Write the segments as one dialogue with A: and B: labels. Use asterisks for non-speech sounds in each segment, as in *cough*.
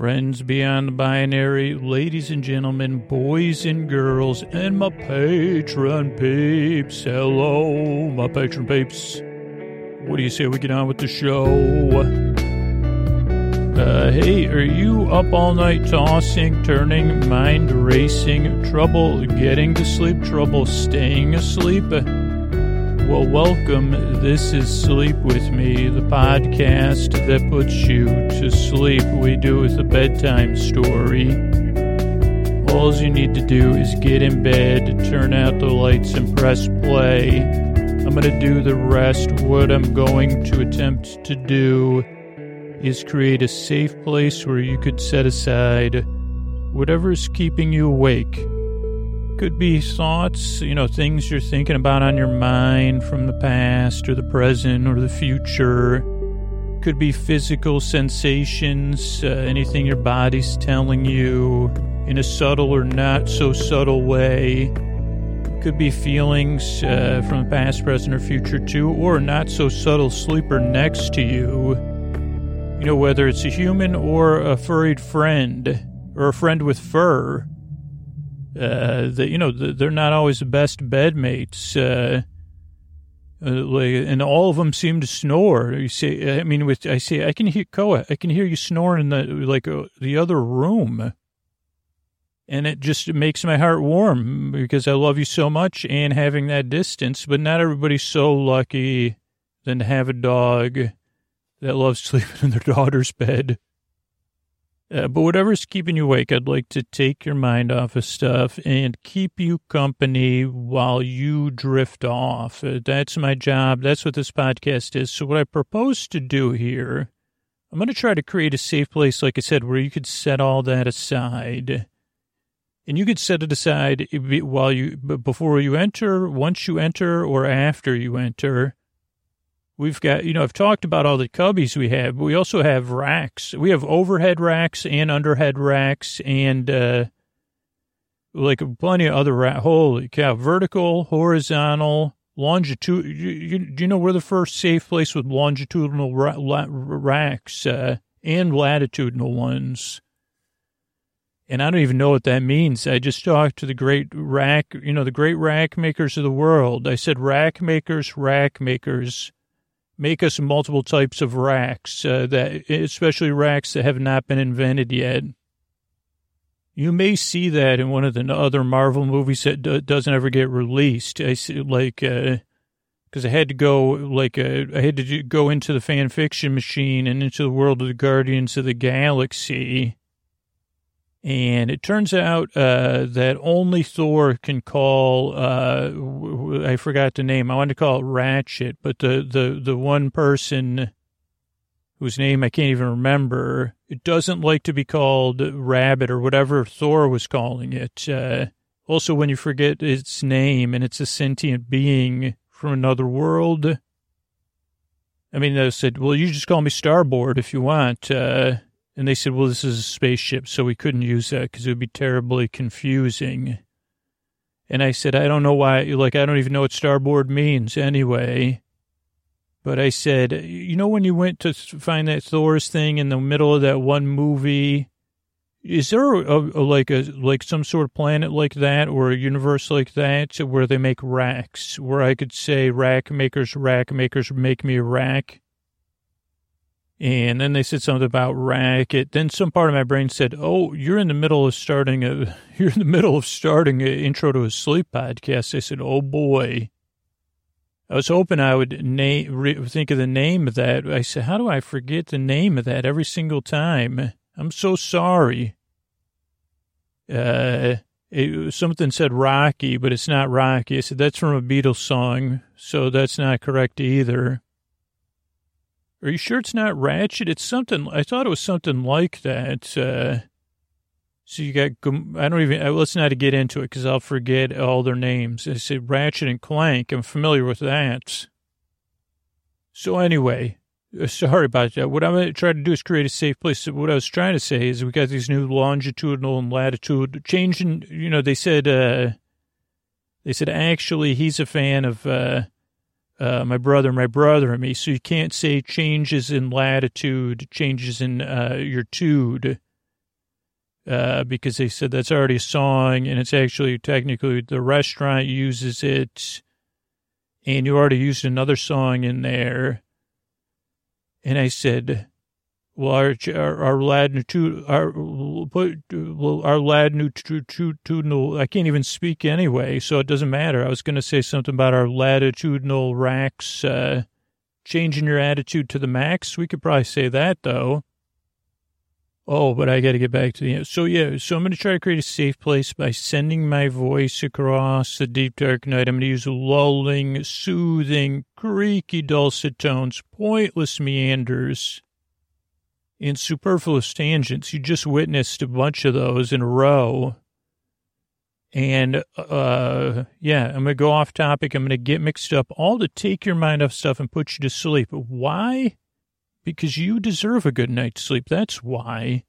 A: friends beyond the binary, ladies and gentlemen, boys and girls, and my patron peeps. Hello, my patron peeps. What do you say we get on with the show? Uh, hey, are you up all night tossing, turning, mind racing, trouble getting to sleep, trouble staying asleep? Well, welcome. This is Sleep With Me, the podcast that puts you to sleep. We do with a bedtime story. All you need to do is get in bed, turn out the lights, and press play. I'm going to do the rest. What I'm going to attempt to do is create a safe place where you could set aside whatever is keeping you awake could be thoughts, you know, things you're thinking about on your mind from the past or the present or the future. Could be physical sensations, uh, anything your body's telling you in a subtle or not so subtle way. Could be feelings uh, from the past, present, or future too, or not so subtle sleeper next to you. You know, whether it's a human or a furried friend or a friend with fur uh, that you know they're not always the best bedmates. Uh, uh, like, and all of them seem to snore. You say, I mean, with I say, I can hear Koa, I can hear you snoring in the like uh, the other room, and it just makes my heart warm because I love you so much and having that distance. But not everybody's so lucky than to have a dog that loves *laughs* sleeping in their daughter's bed. Uh, but whatever's keeping you awake, I'd like to take your mind off of stuff and keep you company while you drift off. Uh, that's my job. That's what this podcast is. So, what I propose to do here, I'm going to try to create a safe place, like I said, where you could set all that aside. And you could set it aside while you, before you enter, once you enter, or after you enter We've got, you know, I've talked about all the cubbies we have, but we also have racks. We have overhead racks and underhead racks and, uh, like plenty of other racks. Holy cow. Vertical, horizontal, longitude. You, you, do you know we're the first safe place with longitudinal ra- la- racks, uh, and latitudinal ones? And I don't even know what that means. I just talked to the great rack, you know, the great rack makers of the world. I said, rack makers, rack makers make us multiple types of racks, uh, that especially racks that have not been invented yet. You may see that in one of the other Marvel movies that d- doesn't ever get released. I see, like, because uh, I had to go, like, uh, I had to go into the fan fiction machine and into the world of the Guardians of the Galaxy and it turns out uh, that only Thor can call. Uh, I forgot the name. I wanted to call it Ratchet, but the the the one person whose name I can't even remember. It doesn't like to be called Rabbit or whatever Thor was calling it. Uh, also, when you forget its name and it's a sentient being from another world. I mean, I said, well, you just call me Starboard if you want. Uh, and they said, well, this is a spaceship, so we couldn't use that because it would be terribly confusing. And I said, I don't know why, like, I don't even know what starboard means anyway. But I said, you know, when you went to find that Thor's thing in the middle of that one movie, is there a, a, like a like some sort of planet like that or a universe like that where they make racks? Where I could say, rack makers, rack makers, make me a rack. And then they said something about racket. Then some part of my brain said, "Oh, you're in the middle of starting a *laughs* you're in the middle of starting an intro to a sleep podcast." I said, "Oh boy." I was hoping I would name re- think of the name of that. I said, "How do I forget the name of that every single time?" I'm so sorry. Uh, it, something said Rocky, but it's not Rocky. I said that's from a Beatles song, so that's not correct either. Are you sure it's not Ratchet? It's something, I thought it was something like that. Uh, so you got, I don't even, uh, let's not get into it because I'll forget all their names. I said Ratchet and Clank. I'm familiar with that. So anyway, uh, sorry about that. What I'm going to try to do is create a safe place. What I was trying to say is we got these new longitudinal and latitude changing, you know, they said, uh, they said actually he's a fan of, uh, uh, my brother, my brother and me. So you can't say changes in latitude, changes in uh, your tude. uh, because they said that's already a song and it's actually technically the restaurant uses it and you already used another song in there. And I said, well, our, our, latitude, our, our latitudinal, I can't even speak anyway, so it doesn't matter. I was going to say something about our latitudinal racks, uh, changing your attitude to the max. We could probably say that though. Oh, but I got to get back to the, so yeah, so I'm going to try to create a safe place by sending my voice across the deep dark night. I'm going to use lulling, soothing, creaky dulcet tones, pointless meanders, and superfluous tangents. You just witnessed a bunch of those in a row. And, uh, yeah, I'm going to go off topic. I'm going to get mixed up, all to take your mind off stuff and put you to sleep. Why? because you deserve a good night's sleep. That's why.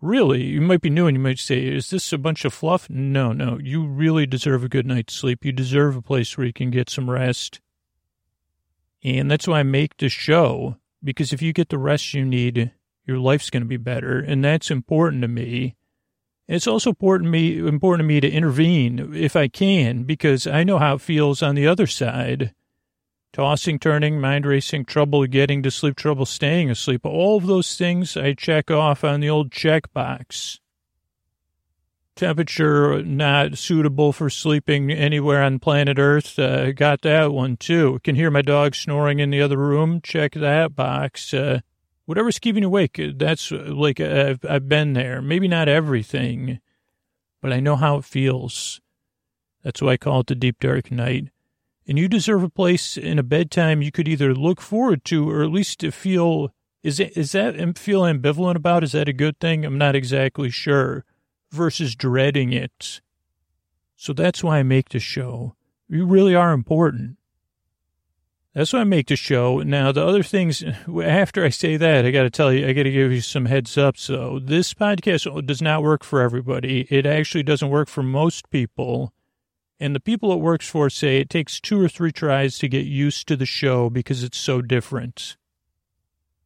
A: Really, you might be new and you might say, is this a bunch of fluff? No, no. You really deserve a good night's sleep. You deserve a place where you can get some rest. And that's why I make the show, because if you get the rest you need, your life's going to be better. And that's important to me. It's also important to me, important to me to intervene if I can, because I know how it feels on the other side tossing, turning, mind racing, trouble getting to sleep, trouble staying asleep. All of those things I check off on the old checkbox. Temperature not suitable for sleeping anywhere on planet Earth. Uh, got that one too. Can hear my dog snoring in the other room. Check that box. Uh, whatever's keeping you awake, that's uh, like I've, I've been there. Maybe not everything, but I know how it feels. That's why I call it the deep dark night. And you deserve a place in a bedtime you could either look forward to or at least feel is it is that feel ambivalent about? Is that a good thing? I'm not exactly sure. Versus dreading it. So that's why i make the show. You really are important that's why i make the show now the other things after i say that i got to tell you i got to give you some heads up so this podcast does not work for everybody it actually doesn't work for most people and the people it works for say it takes two or three tries to get used to the show because it's so different.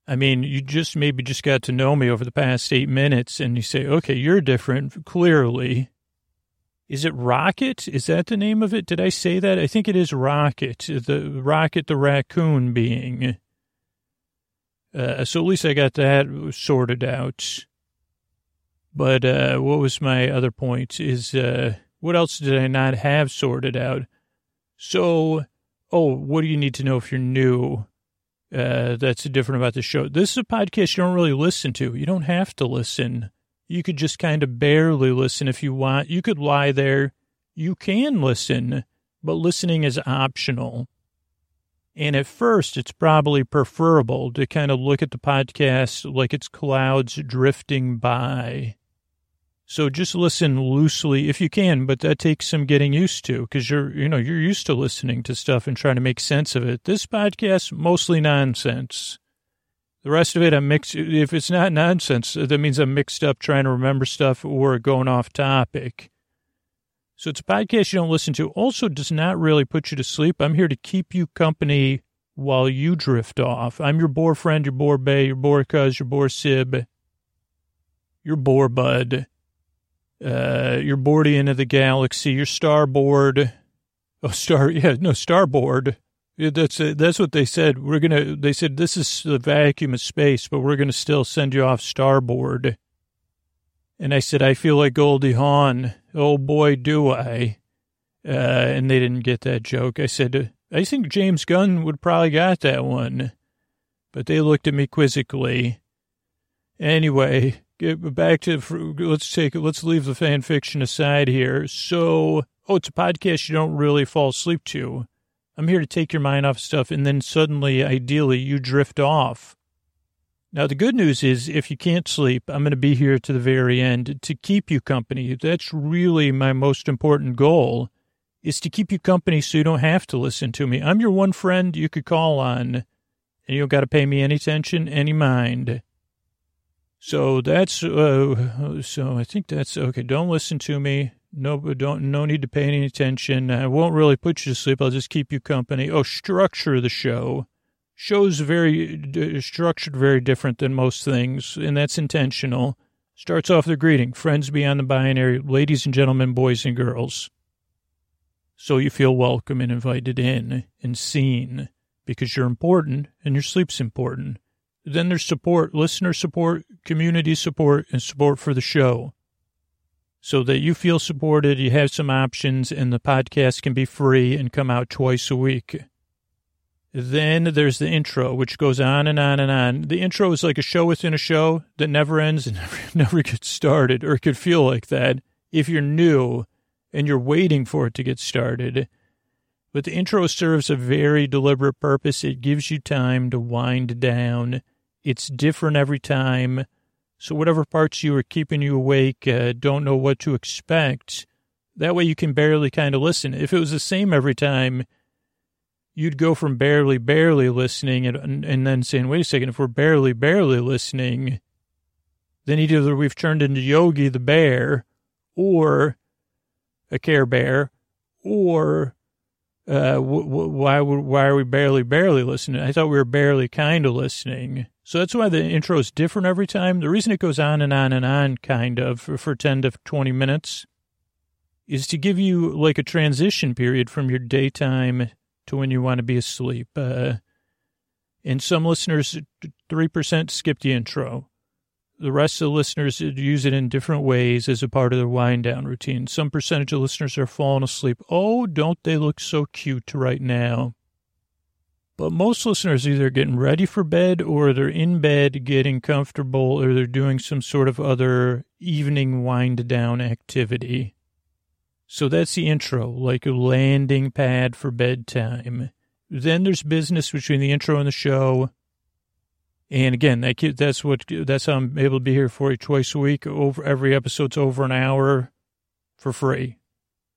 A: I mean, you just maybe just got to know me over the past eight minutes and you say, okay, you're different, clearly. Is it Rocket? Is that the name of it? Did I say that? I think it is Rocket, the Rocket the raccoon being. Uh, so at least I got that sorted out. But uh, what was my other point? Is uh, what else did I not have sorted out? So, oh, what do you need to know if you're new? Uh, that's different about the show. This is a podcast you don't really listen to. You don't have to listen. You could just kind of barely listen if you want. You could lie there. You can listen, but listening is optional. And at first, it's probably preferable to kind of look at the podcast like it's clouds drifting by. So just listen loosely if you can, but that takes some getting used to because you're, you know, you're used to listening to stuff and trying to make sense of it. This podcast, mostly nonsense. The rest of it, I'm mixed. If it's not nonsense, that means I'm mixed up trying to remember stuff or going off topic. So it's a podcast you don't listen to. Also, does not really put you to sleep. I'm here to keep you company while you drift off. I'm your boar friend, your boar bay, your boar cuz, your boar sib, your boar bud uh, your boardian of the galaxy, your starboard. Oh, star, *laughs* yeah, no, starboard. That's uh, that's what they said. We're gonna. They said this is the vacuum of space, but we're gonna still send you off starboard. And I said, I feel like Goldie Hawn. Oh boy, do I. Uh, and they didn't get that joke. I said, I think James Gunn would probably got that one, but they looked at me quizzically. Anyway, get back to let's take let's leave the fan fiction aside here. So, oh, it's a podcast you don't really fall asleep to. I'm here to take your mind off stuff, and then suddenly, ideally, you drift off. Now, the good news is, if you can't sleep, I'm going to be here to the very end to keep you company. That's really my most important goal, is to keep you company so you don't have to listen to me. I'm your one friend you could call on, and you don't got to pay me any attention, any mind. So that's uh, so I think that's okay. Don't listen to me. No, don't no need to pay any attention. I won't really put you to sleep. I'll just keep you company. Oh, structure the show. Show's very structured, very different than most things, and that's intentional. Starts off the greeting, friends beyond the binary, ladies and gentlemen, boys and girls. So you feel welcome and invited in and seen because you're important and your sleep's important. Then there's support, listener support, community support, and support for the show. So that you feel supported, you have some options, and the podcast can be free and come out twice a week. Then there's the intro, which goes on and on and on. The intro is like a show within a show that never ends and *laughs* never, never gets started, or it could feel like that if you're new and you're waiting for it to get started. But the intro serves a very deliberate purpose. It gives you time to wind down. It's different every time. So whatever parts you are keeping you awake, uh, don't know what to expect. That way you can barely kind of listen. If it was the same every time, you'd go from barely, barely listening and, and then saying, wait a second, if we're barely, barely listening, then either we've turned into Yogi the bear or a care bear or uh, w- w- why, why are we barely, barely listening? I thought we were barely kind of listening. So that's why the intro is different every time. The reason it goes on and on and on, kind of, for, for 10 to 20 minutes is to give you like a transition period from your daytime to when you want to be asleep. Uh, and some listeners, 3% skip the intro. The rest of the listeners use it in different ways as a part of their wind down routine. Some percentage of listeners are falling asleep. Oh, don't they look so cute right now? But most listeners either getting ready for bed or they're in bed getting comfortable or they're doing some sort of other evening wind down activity. So that's the intro, like a landing pad for bedtime. Then there's business between the intro and the show. And again, that, that's what that's how I'm able to be here for you twice a week. Over every episode's over an hour for free.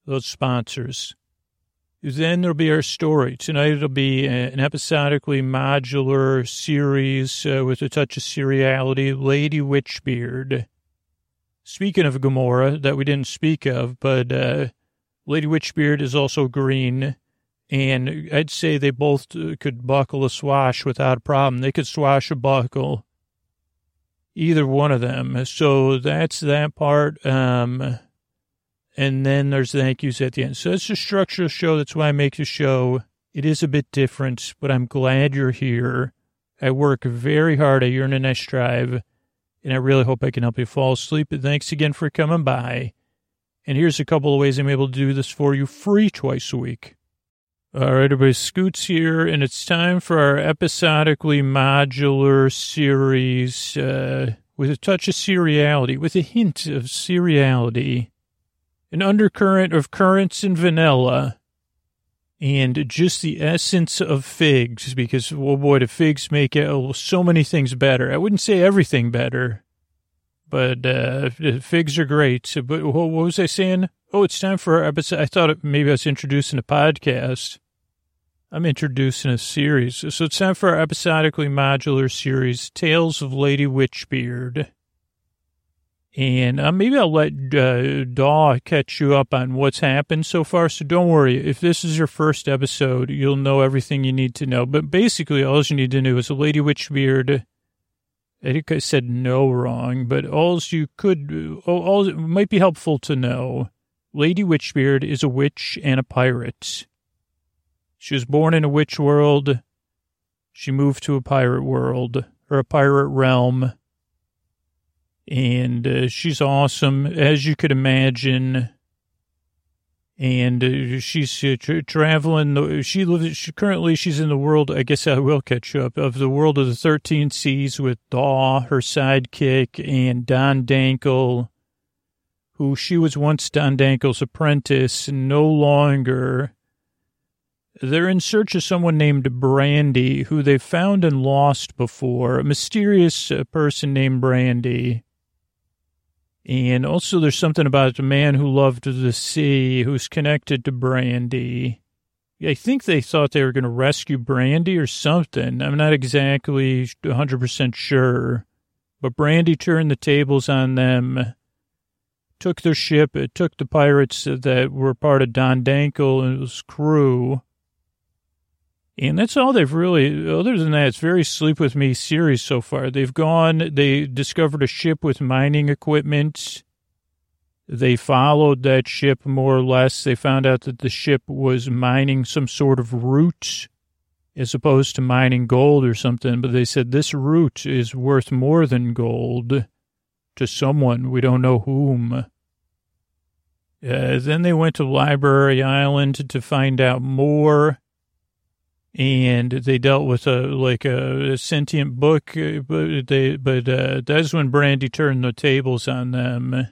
A: Those sponsors. Then there'll be our story. Tonight it'll be an episodically modular series uh, with a touch of seriality. Lady Witchbeard. Speaking of Gamora, that we didn't speak of, but uh, Lady Witchbeard is also green, and I'd say they both uh, could buckle a swash without a problem. They could swash a buckle, either one of them. So that's that part. Um, and then there's the thank yous at the end. So it's of the show. That's why I make the show. It is a bit different, but I'm glad you're here. I work very hard. I yearn and I strive and I really hope I can help you fall asleep. Thanks again for coming by. And here's a couple of ways I'm able to do this for you free twice a week. All right, everybody, Scoots here, and it's time for our episodically modular series uh, with a touch of seriality, with a hint of seriality, an undercurrent of currants and vanilla, and just the essence of figs because, oh boy, the figs make it, so many things better. I wouldn't say everything better, but uh, figs are great. But what was I saying? Oh, it's time for our episode. I thought maybe I was introducing a podcast. I'm introducing a series. So it's time for our episodically modular series, Tales of Lady Witchbeard. And uh, maybe I'll let uh, Daw catch you up on what's happened so far. So don't worry. If this is your first episode, you'll know everything you need to know. But basically, all you need to know is a Lady Witchbeard. I think I said no wrong, but all you could, all it might be helpful to know. Lady Witchbeard is a witch and a pirate. She was born in a witch world. She moved to a pirate world or a pirate realm and uh, she's awesome as you could imagine. And uh, she's uh, tra- traveling. She lives. She, currently, she's in the world. I guess I will catch up of the world of the thirteen seas with Daw, her sidekick, and Don Dankle, who she was once Don Dankle's apprentice, no longer. They're in search of someone named Brandy, who they found and lost before. A mysterious uh, person named Brandy and also, there's something about a man who loved the sea, who's connected to Brandy. I think they thought they were going to rescue Brandy or something. I'm not exactly 100% sure. But Brandy turned the tables on them, took their ship, it took the pirates that were part of Don Dankle and his crew, And that's all they've really, other than that, it's very Sleep With Me series so far. They've gone, they discovered a ship with mining equipment. They followed that ship more or less. They found out that the ship was mining some sort of root as opposed to mining gold or something. But they said this root is worth more than gold to someone. We don't know whom. Uh, then they went to Library Island to find out more and they dealt with a like a, a sentient book, uh, but they but uh, that's when Brandy turned the tables on them.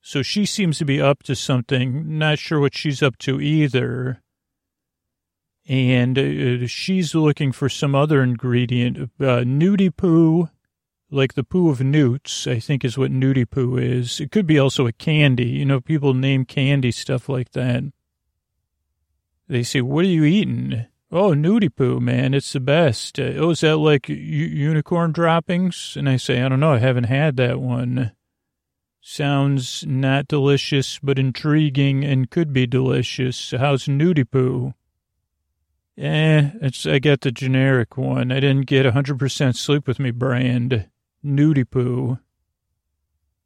A: So she seems to be up to something. Not sure what she's up to either. And uh, she's looking for some other ingredient, uh, nudie poo, like the poo of newts. I think is what nudie poo is. It could be also a candy. You know, people name candy stuff like that. They say, "What are you eating?" Oh, nudie poo, man, it's the best. Uh, oh, is that like u- unicorn droppings? And I say, I don't know, I haven't had that one. Sounds not delicious, but intriguing and could be delicious. How's nudie poo? Eh, it's, I got the generic one. I didn't get 100% sleep with me brand. Nudie poo.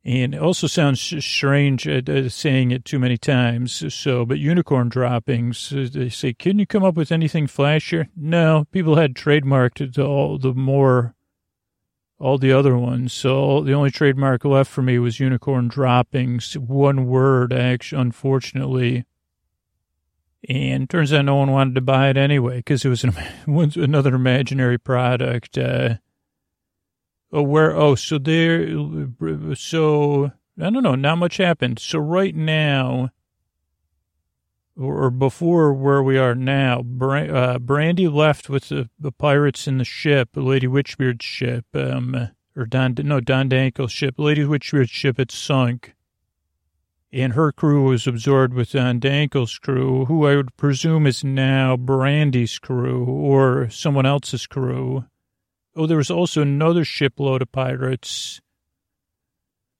A: And it also sounds strange uh, uh, saying it too many times. So, but unicorn droppings, uh, they say, can you come up with anything flashier? No, people had trademarked all the more, all the other ones. So the only trademark left for me was unicorn droppings. One word, actually, unfortunately. And turns out no one wanted to buy it anyway because it was an, *laughs* another imaginary product. Uh, Oh, where? Oh, so there. So I don't know. Not much happened. So right now, or before where we are now, uh, Brandy left with the, the, pirates in the ship, Lady Witchbeard's ship, um, or Don, no, Don Dankle's ship. Lady Witchbeard's ship had sunk, and her crew was absorbed with Don Dankle's crew, who I would presume is now Brandy's crew or someone else's crew. Oh, there was also another shipload of pirates.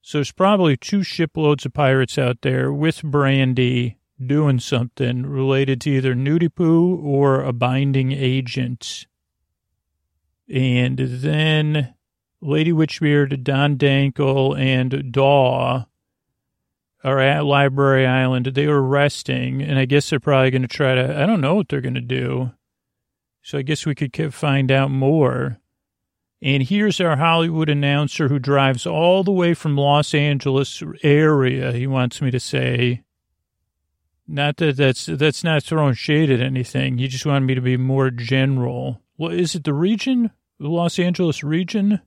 A: So there's probably two shiploads of pirates out there with Brandy doing something related to either Nudipoo or a binding agent. And then Lady Witchbeard, Don Dankle, and Daw are at Library Island. They were resting, and I guess they're probably going to try to, I don't know what they're going to do. So I guess we could find out more. And here's our Hollywood announcer who drives all the way from Los Angeles area. He wants me to say, not that that's that's not throwing shade at anything. He just wanted me to be more general. Well, is it the region, the Los Angeles region,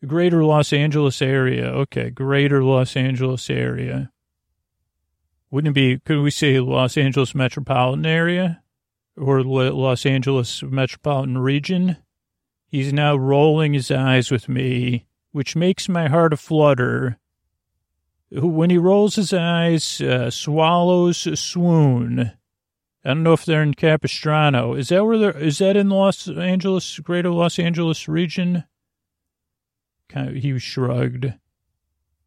A: the greater Los Angeles area? Okay, greater Los Angeles area. Wouldn't it be? Could we say Los Angeles metropolitan area or Los Angeles metropolitan region? He's now rolling his eyes with me, which makes my heart a flutter. When he rolls his eyes, uh, swallows swoon. I don't know if they're in Capistrano. Is that where they're, is that in Los Angeles, greater Los Angeles region? Kind of, he shrugged.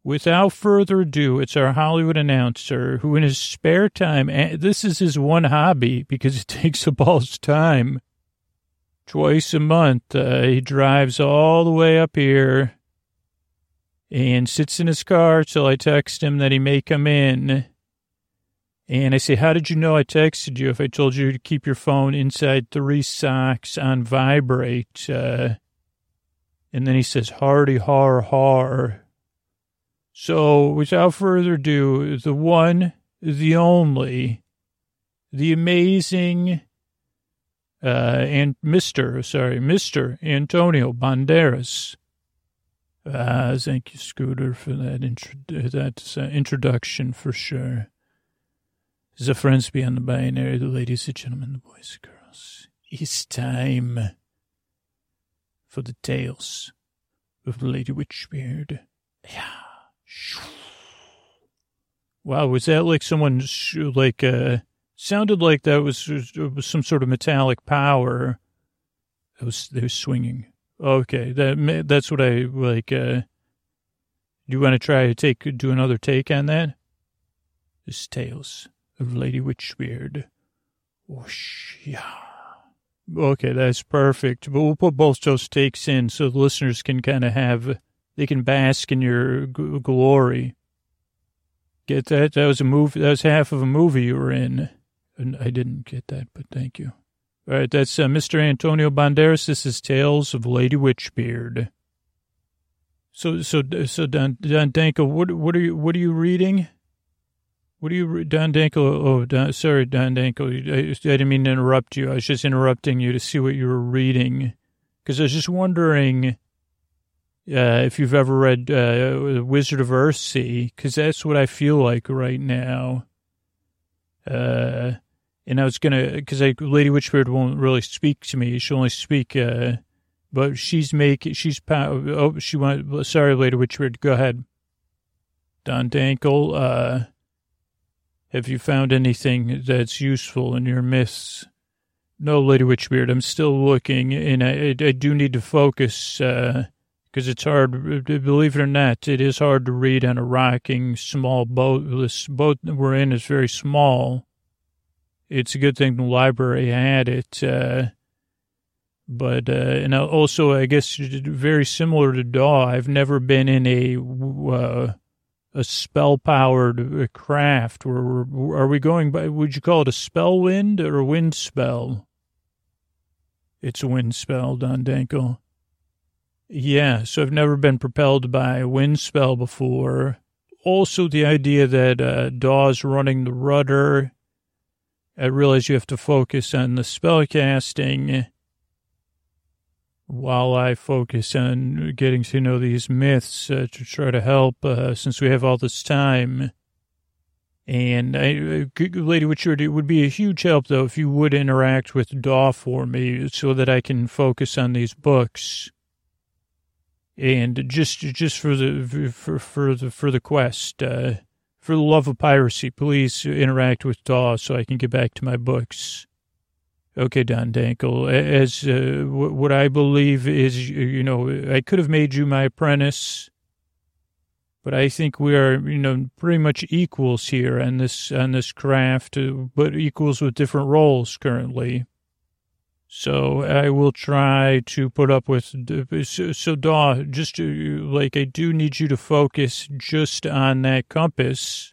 A: Without further ado, it's our Hollywood announcer who, in his spare time, this is his one hobby because it *laughs* takes up all his time twice a month. Uh, he drives all the way up here and sits in his car till I text him that he may come in. And I say, How did you know I texted you if I told you to keep your phone inside three socks on vibrate? Uh, and then he says, Hardy har har. So without further ado, the one, the only, the amazing, uh, and Mr. Sorry, Mr. Antonio Banderas. Uh, thank you, Scooter, for that intro- that uh, introduction for sure. The friends beyond the binary, the ladies and gentlemen, the boys and girls. It's time for the tales of the Lady Witchbeard. Yeah. Wow, was that like someone like uh Sounded like that was, was some sort of metallic power. It was they were swinging. Okay, that that's what I like. Uh, do you want to try to take do another take on that? This tales of Lady Witchbeard. Whoosh, yeah. Okay, that's perfect. But we'll put both those takes in so the listeners can kind of have, they can bask in your g- glory. Get that? That was a movie. That was half of a movie you were in. I didn't get that, but thank you. All right, that's uh, Mr. Antonio Banderas. This is Tales of Lady Witchbeard. So, so, so, Don, Don Danko, what, what are you, what are you reading? What are you, Don Danko? Oh, Don, sorry, Don Danko. I, I didn't mean to interrupt you. I was just interrupting you to see what you were reading. Because I was just wondering uh, if you've ever read uh, Wizard of Earthsea, because that's what I feel like right now. Uh, and I was going to, because Lady Witchbeard won't really speak to me. She'll only speak, uh, but she's making, she's, oh, she went, sorry, Lady Witchbeard, go ahead. Don Dankle, uh, have you found anything that's useful in your myths? No, Lady Witchbeard, I'm still looking, and I, I do need to focus, because uh, it's hard, believe it or not, it is hard to read on a rocking small boat. This boat that we're in is very small. It's a good thing the library had it. Uh, but, uh, and also, I guess, very similar to Daw, I've never been in a, uh, a spell powered craft. Where are we going by? Would you call it a spell wind or a wind spell? It's a wind spell, Don Danko. Yeah, so I've never been propelled by a wind spell before. Also, the idea that uh, Daw's running the rudder. I realize you have to focus on the spellcasting while I focus on getting to know these myths uh, to try to help uh, since we have all this time. And I, uh, Lady Witchbeard, it would be a huge help, though, if you would interact with Daw for me so that I can focus on these books. And just just for the for for the for the quest, uh, for the love of piracy, please interact with Daw so I can get back to my books. Okay, Don Dankle, as uh, what I believe is, you know, I could have made you my apprentice, but I think we are, you know, pretty much equals here on this on this craft, uh, but equals with different roles currently. So I will try to put up with. So, so Daw, just to, like I do need you to focus just on that compass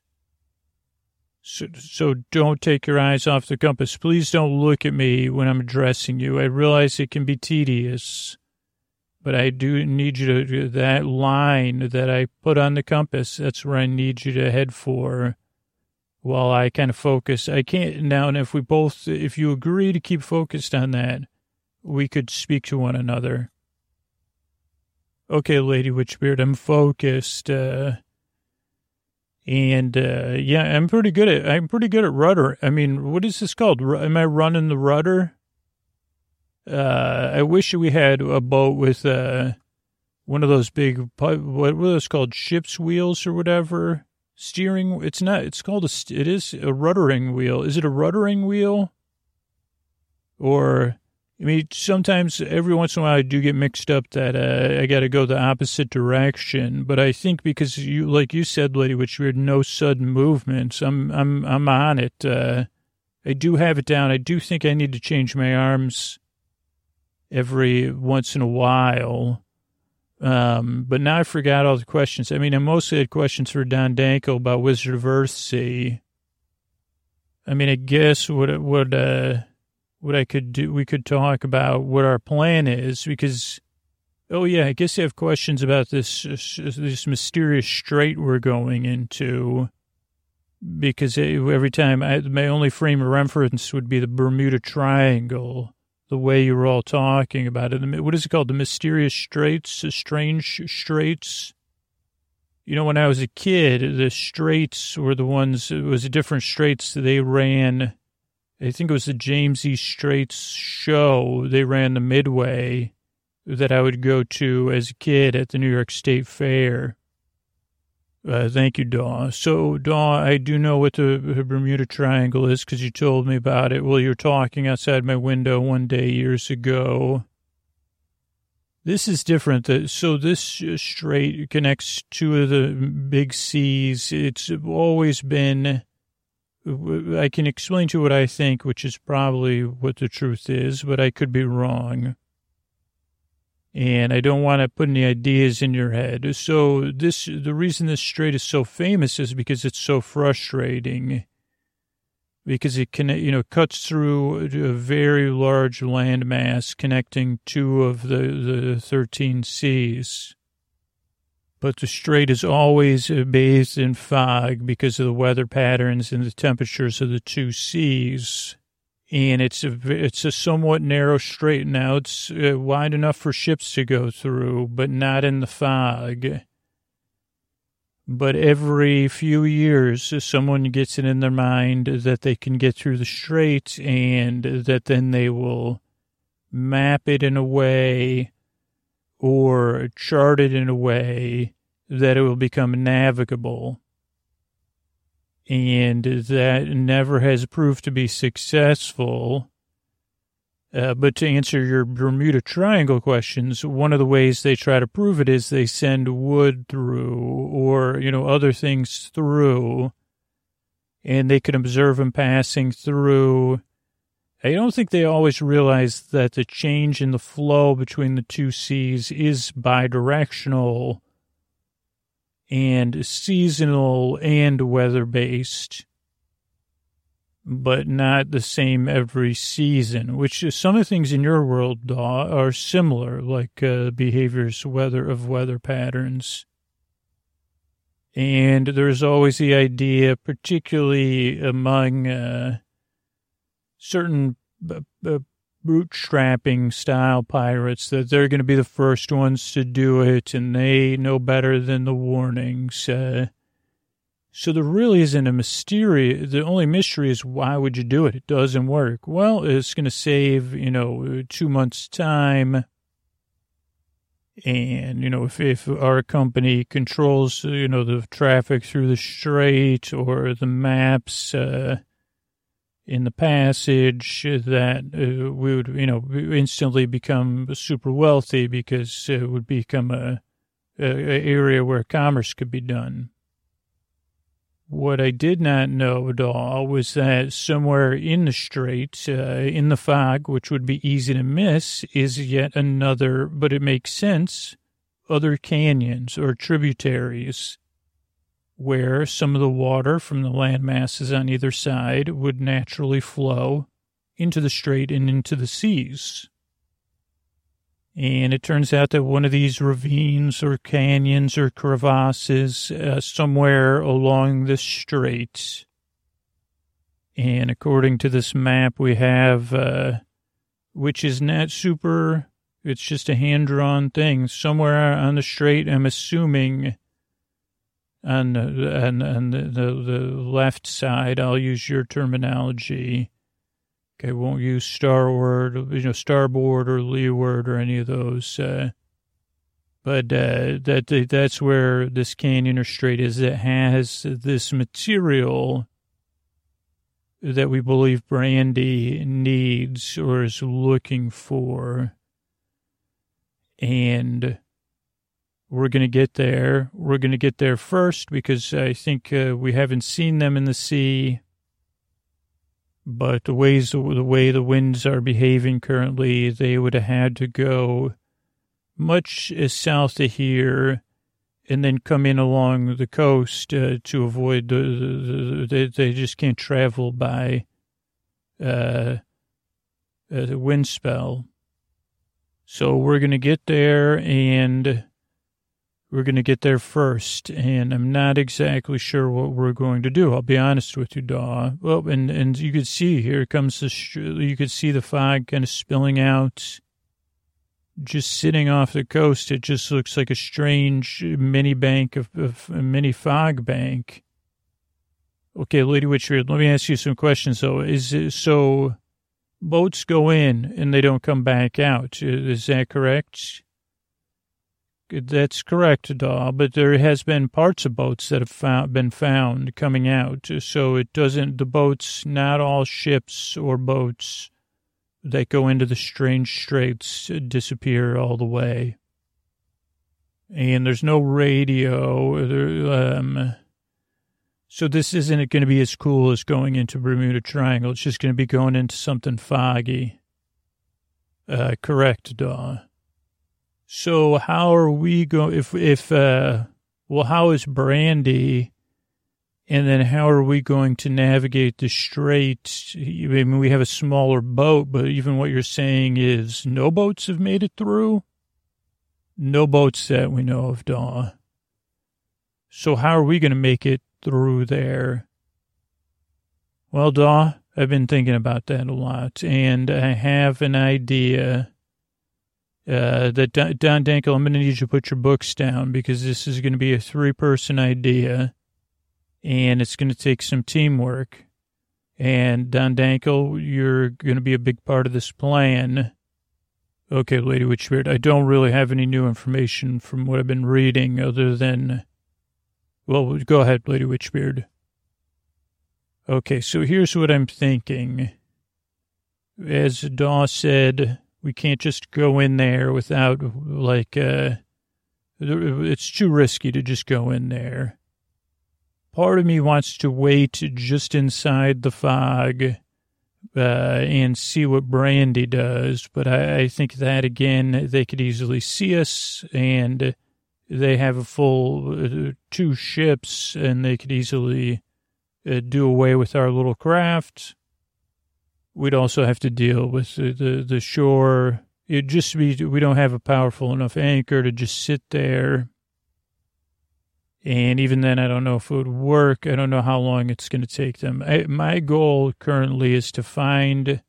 A: so, so don't take your eyes off the compass. Please don't look at me when I'm addressing you. I realize it can be tedious, but I do need you to, that line that I put on the compass, that's where I need you to head for while I kind of focus. I can't now, and if we both, if you agree to keep focused on that, we could speak to one another. Okay, Lady Witchbeard, I'm focused. Uh, and uh, yeah, I'm pretty good at I'm pretty good at rudder. I mean, what is this called? Am I running the rudder? Uh, I wish we had a boat with uh, one of those big what were those called ships wheels or whatever steering. It's not. It's called a. It is a ruddering wheel. Is it a ruddering wheel? Or I mean, sometimes every once in a while I do get mixed up that uh, I got to go the opposite direction. But I think because you, like you said, Lady Witchbeard no sudden movements. I'm, I'm, I'm on it. Uh, I do have it down. I do think I need to change my arms every once in a while. Um, but now I forgot all the questions. I mean, I mostly had questions for Don Danko about Wizard of Earthsea. I mean, I guess what, what, uh, what I could do, we could talk about what our plan is because, oh yeah, I guess you have questions about this, this mysterious strait we're going into because every time I, my only frame of reference would be the Bermuda Triangle, the way you were all talking about it. What is it called? The mysterious straits, the strange straits. You know, when I was a kid, the straits were the ones, it was a different straits. They ran I think it was the James E. Strates show. They ran the Midway that I would go to as a kid at the New York State Fair. Uh, thank you, Daw. So, Daw, I do know what the, Bermuda Triangle is because you told me about it while you were talking outside my window one day years ago. This is different. So, this strait connects two of the big seas. It's always been I can explain to you what I think, which is probably what the truth is, but I could be wrong. And I don't want to put any ideas in your head. So this, the reason this strait is so famous is because it's so frustrating. Because it can, you know, cuts through a very large landmass connecting two of the, the 13 seas but the strait is always bathed in fog because of the weather patterns and the temperatures of the two seas. And it's a, it's a somewhat narrow strait now. It's uh, wide enough for ships to go through, but not in the fog. But every few years, someone gets it in their mind that they can get through the strait and that then they will map it in a way or chart it in a way that it will become navigable. And that never has proved to be successful. Uh, but to answer your Bermuda Triangle questions, one of the ways they try to prove it is they send wood through or, you know, other things through, and they can observe them passing through. I don't think they always realize that the change in the flow between the two seas is bidirectional and seasonal and weather based, but not the same every season, which is some of the things in your world are similar, like uh, behaviors, weather of weather patterns. And there's always the idea, particularly among uh, certain bootstrapping style pirates, that they're going to be the first ones to do it and they know better than the warnings. Uh, so there really isn't a mystery. The only mystery is why would you do it? It doesn't work. Well, it's going to save, you know, two months' time. And, you know, if, if our company controls, you know, the traffic through the strait or the maps, uh, in the passage that uh, we would, you know, instantly become super wealthy because it would become a, a, a, area where commerce could be done. What I did not know at all was that somewhere in the strait, uh, in the fog, which would be easy to miss, is yet another, but it makes sense, other canyons or tributaries where some of the water from the land masses on either side would naturally flow into the strait and into the seas. And it turns out that one of these ravines or canyons or crevasses uh, somewhere along the strait. And according to this map we have, uh, which is not super, it's just a hand drawn thing, somewhere on the strait, I'm assuming on, on, on the, the, the left side, I'll use your terminology. Okay, won't use starboard, you know, starboard or leeward or any of those. Uh, but uh, that that's where this canyon or strait is. It has this material that we believe Brandy needs or is looking for, and we're going to get there. We're going to get there first because I think uh, we haven't seen them in the sea. But the ways the way the winds are behaving currently, they would have had to go much south of here, and then come in along the coast uh, to avoid the, the, the, they, they just can't travel by uh, uh the wind spell. So we're going to get there and we're going to get there first, and I'm not exactly sure what we're going to do. I'll be honest with you, Daw. Well, and, and you could see here comes the, you could see the fog kind of spilling out, just sitting off the coast. It just looks like a strange mini bank of, of mini fog bank. Okay, Lady Witchbeard, let me ask you some questions. So, is it, so boats go in and they don't come back out? Is that correct? That's correct, Daw, but there has been parts of boats that have found, been found coming out. So it doesn't, the boats, not all ships or boats that go into the strange straits disappear all the way. And there's no radio. Um, So this isn't going to be as cool as going into Bermuda Triangle. It's just going to be going into something foggy. Uh, correct, Daw. So how are we going? If if uh, well, how is Brandy? And then how are we going to navigate the strait? I mean, we have a smaller boat, but even what you're saying is no boats have made it through. No boats that we know of, Daw. So how are we going to make it through there? Well, Daw, I've been thinking about that a lot, and I have an idea. Uh, that Don Dankle, I'm going to need you to put your books down because this is going to be a three-person idea and it's going to take some teamwork. And Don Dankle, you're going to be a big part of this plan. Okay, Lady Witchbeard, I don't really have any new information from what I've been reading other than, well, go ahead, Lady Witchbeard. Okay, so here's what I'm thinking. As Daw said, we can't just go in there without, like, uh, it's too risky to just go in there. Part of me wants to wait just inside the fog uh, and see what Brandy does, but I, I think that again they could easily see us, and they have a full uh, two ships, and they could easily uh, do away with our little craft. We'd also have to deal with the the, the shore. It just be we don't have a powerful enough anchor to just sit there and even then, I don't know if it would work. I don't know how long it's going to take them. I, my goal currently is to find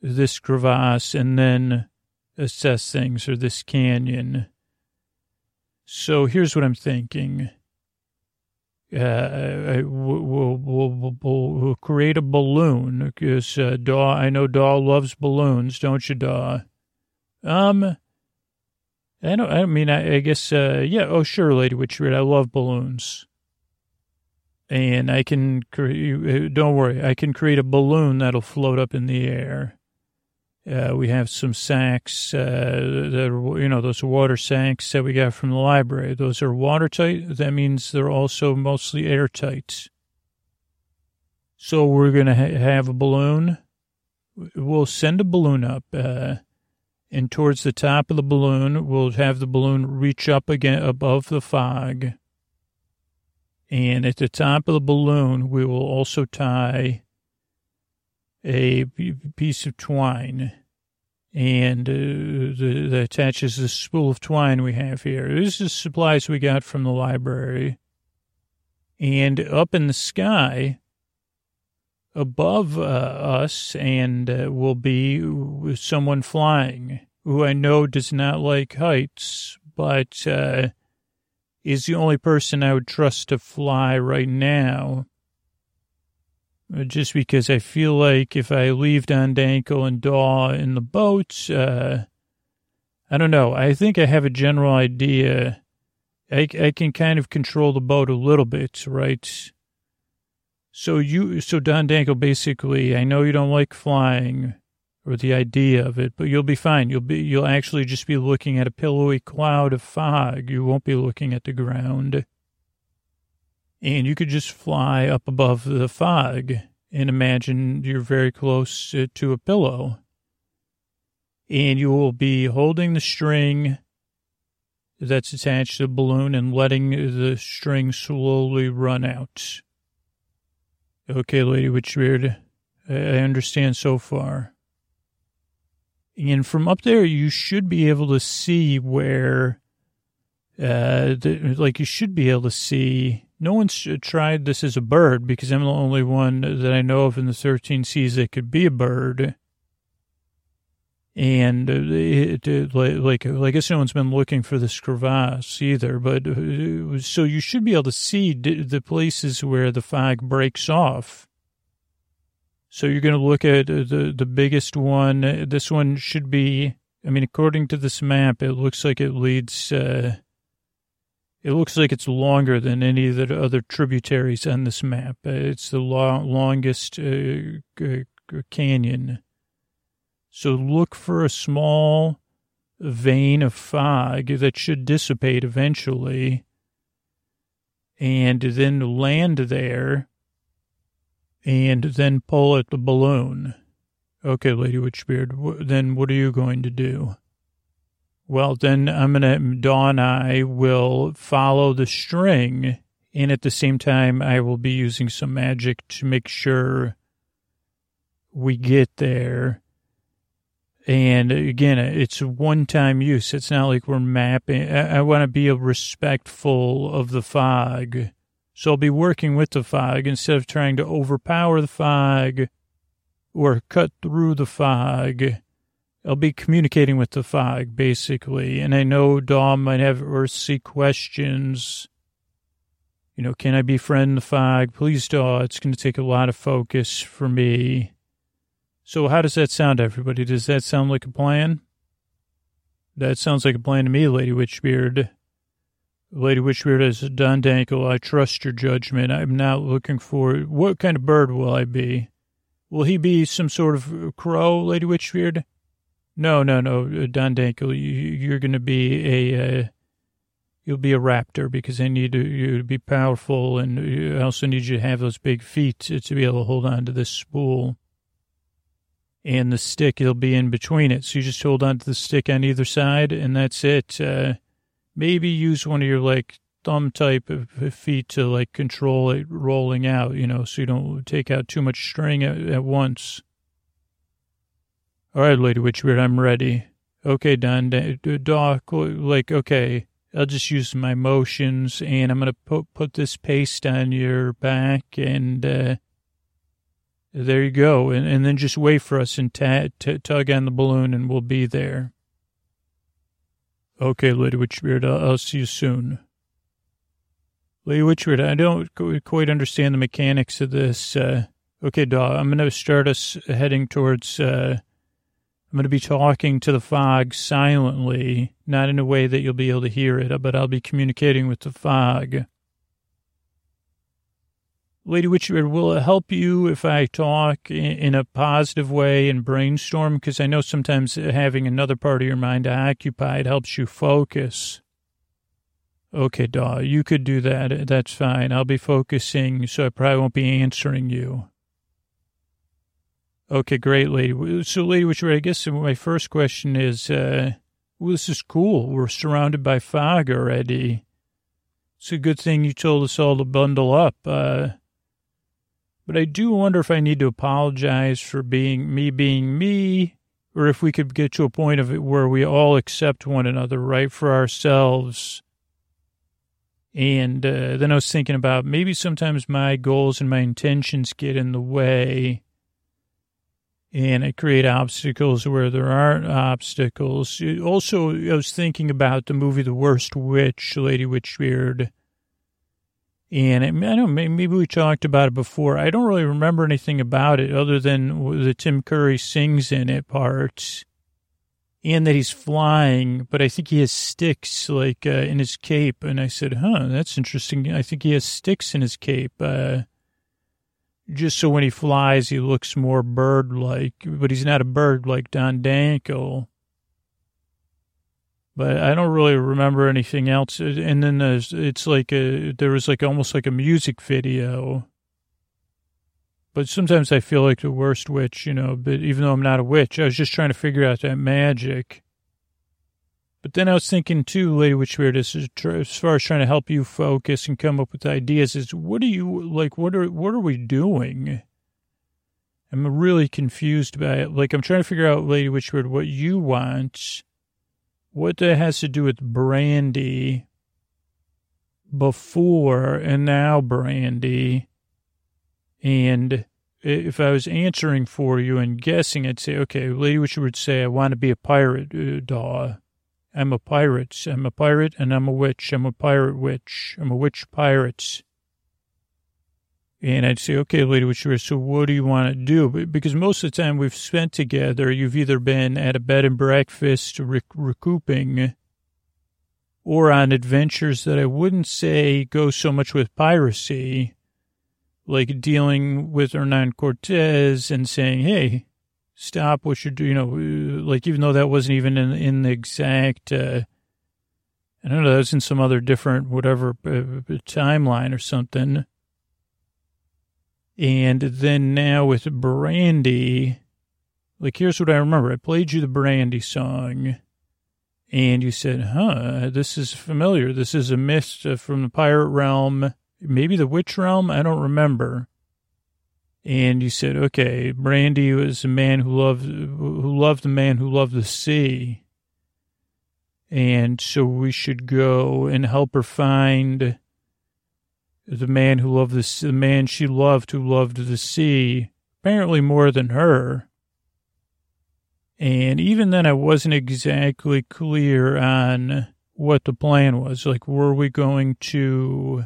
A: this crevasse and then assess things or this canyon. So here's what I'm thinking. Uh, we'll, we'll, we'll, we'll, create a balloon because uh, Daw, I know Daw loves balloons, don't you, Daw? Um, I don't. I mean, I, I guess. Uh, yeah. Oh, sure, Lady Witchbeard. I love balloons, and I can. Uh, don't worry. I can create a balloon that'll float up in the air. Uh, we have some sacks uh, that are, you know, those water sacks that we got from the library. Those are watertight. That means they're also mostly airtight. So we're gonna ha- have a balloon. We'll send a balloon up. Uh, and towards the top of the balloon, we'll have the balloon reach up again above the fog. And at the top of the balloon, we will also tie a piece of twine and uh, the, that attaches the spool of twine we have here. This is supplies we got from the library. And up in the sky, above uh, us and uh, will be someone flying who I know does not like heights, but uh, is the only person I would trust to fly right now. Uh, just because I feel like if I leave Don Dankle and Daw in the boat, uh, I don't know. I think I have a general idea. I, I can kind of control the boat a little bit, right? So you, so Don Dankle, basically, I know you don't like flying or the idea of it, but you'll be fine. You'll be, you'll actually just be looking at a pillowy cloud of fog. You won't be looking at the ground. And you could just fly up above the fog and imagine you're very close uh, to a pillow. And you will be holding the string that's attached to the balloon and letting the string slowly run out. Okay, Lady Witchbeard, I understand so far. And from up there, you should be able to see where, uh, like you should be able to see. No one's tried this as a bird because I'm the only one that I know of in the 13 seas that could be a bird and it, it, like, like I guess no one's been looking for this crevasse either. But uh, so you should be able to see the places where the fog breaks off. So you're going to look at uh, the the biggest one. This one should be. I mean, according to this map, it looks like it leads. Uh, it looks like it's longer than any of the other tributaries on this map. It's the lo- longest uh, canyon so look for a small vein of fog that should dissipate eventually. and then land there and then pull at the balloon. Okay, Lady Witchbeard, then what are you going to do? Well, then I'm going to, Dawn, I will follow the string, and at the same time, I will be using some magic to make sure we get there. And again, it's one time use. It's not like we're mapping. I, I want to be respectful of the fog. So I'll be working with the fog instead of trying to overpower the fog or cut through the fog. I'll be communicating with the fog, basically. And I know Dom might have earthly questions. You know, can I befriend the fog? Please, Daw. It's going to take a lot of focus for me. So how does that sound, everybody? Does that sound like a plan? That sounds like a plan to me, Lady Witchbeard. Lady Witchbeard is Don Dankle. I trust your judgment. I'm not looking for what kind of bird will I be? Will he be some sort of crow, Lady Witchbeard? No, no, no, uh, Don Dankle. You, are going to be a. Uh, you'll be a raptor because I need you to be powerful, and I also need you to have those big feet to, to be able to hold on to this spool. And the stick, it'll be in between it. So you just hold on to the stick on either side, and that's it. Uh, maybe use one of your like thumb type of feet to like control it rolling out, you know, so you don't take out too much string at, at once. All right, Lady Witchbeard, I'm ready. Okay, Don, Doc, like, okay, I'll just use my motions and I'm going to put, put this paste on your back and, uh, there you go. And, and then just wait for us and tug on the balloon and we'll be there. Okay, Lady Witchbeard, I'll, I'll see you soon. Lady Witchbeard, I don't quite understand the mechanics of this. Uh, okay, Daw, I'm going to start us heading towards, uh, I'm going to be talking to the fog silently, not in a way that you'll be able to hear it, but I'll be communicating with the fog. Lady Witchbeard, will it help you if I talk in a positive way and brainstorm? Because I know sometimes having another part of your mind occupied helps you focus. Okay, Daw, you could do that. That's fine. I'll be focusing, so I probably won't be answering you. Okay, great, Lady. So, Lady Witchbeard, I guess my first question is, uh, well, this is cool. We're surrounded by fog already. It's a good thing you told us all to bundle up. Uh, but I do wonder if I need to apologize for being me being me, or if we could get to a point of it where we all accept one another, right, for ourselves. And uh, then I was thinking about maybe sometimes my goals and my intentions get in the way and I create obstacles where there aren't obstacles. Also, I was thinking about the movie The Worst Witch, Lady Witchbeard and I don't maybe we talked about it before. I don't really remember anything about it other than the Tim Curry sings in it part and that he's flying, but I think he has sticks like uh, in his cape. And I said, huh, that's interesting. I think he has sticks in his cape. Uh, just so when he flies, he looks more bird like, but he's not a bird like Don Dankle but I don't really remember anything else. And then there's, it's like a, there was like almost like a music video. But sometimes I feel like the worst witch, you know, but even though I'm not a witch, I was just trying to figure out that magic. But then I was thinking too, Lady Witchbeard, as, as far as trying to help you focus and come up with ideas, is what are you, like, what are, what are we doing? I'm really confused by it. Like, I'm trying to figure out, Lady Witchbeard, what you want what that has to do with brandy before and now brandy. And if I was answering for you and guessing, I'd say, okay, lady, which would say, I want to be a pirate, uh, Daw. I'm a pirate. I'm a pirate and I'm a witch. I'm a pirate witch. I'm a witch pirate. And I'd say, okay, Lady Witcher, so what do you want to do? Because most of the time we've spent together, you've either been at a bed and breakfast rec- recouping or on adventures that I wouldn't say go so much with piracy, like dealing with Hernan Cortez and saying, hey, stop what you're doing, you know, like even though that wasn't even in, in the exact, uh, I don't know, that was in some other different, whatever, uh, timeline or something. And then now with Brandy, like, here's what I remember. I played you the Brandy song, and you said, huh, this is familiar. This is a myth uh, from the pirate realm, maybe the witch realm. I don't remember. And you said, okay, Brandy was a man who loved, who loved the man who loved the sea. And so we should go and help her find the man who loved the, the man she loved who loved the sea, apparently more than her. And even then, I wasn't exactly clear on what the plan was. Like, were we going to,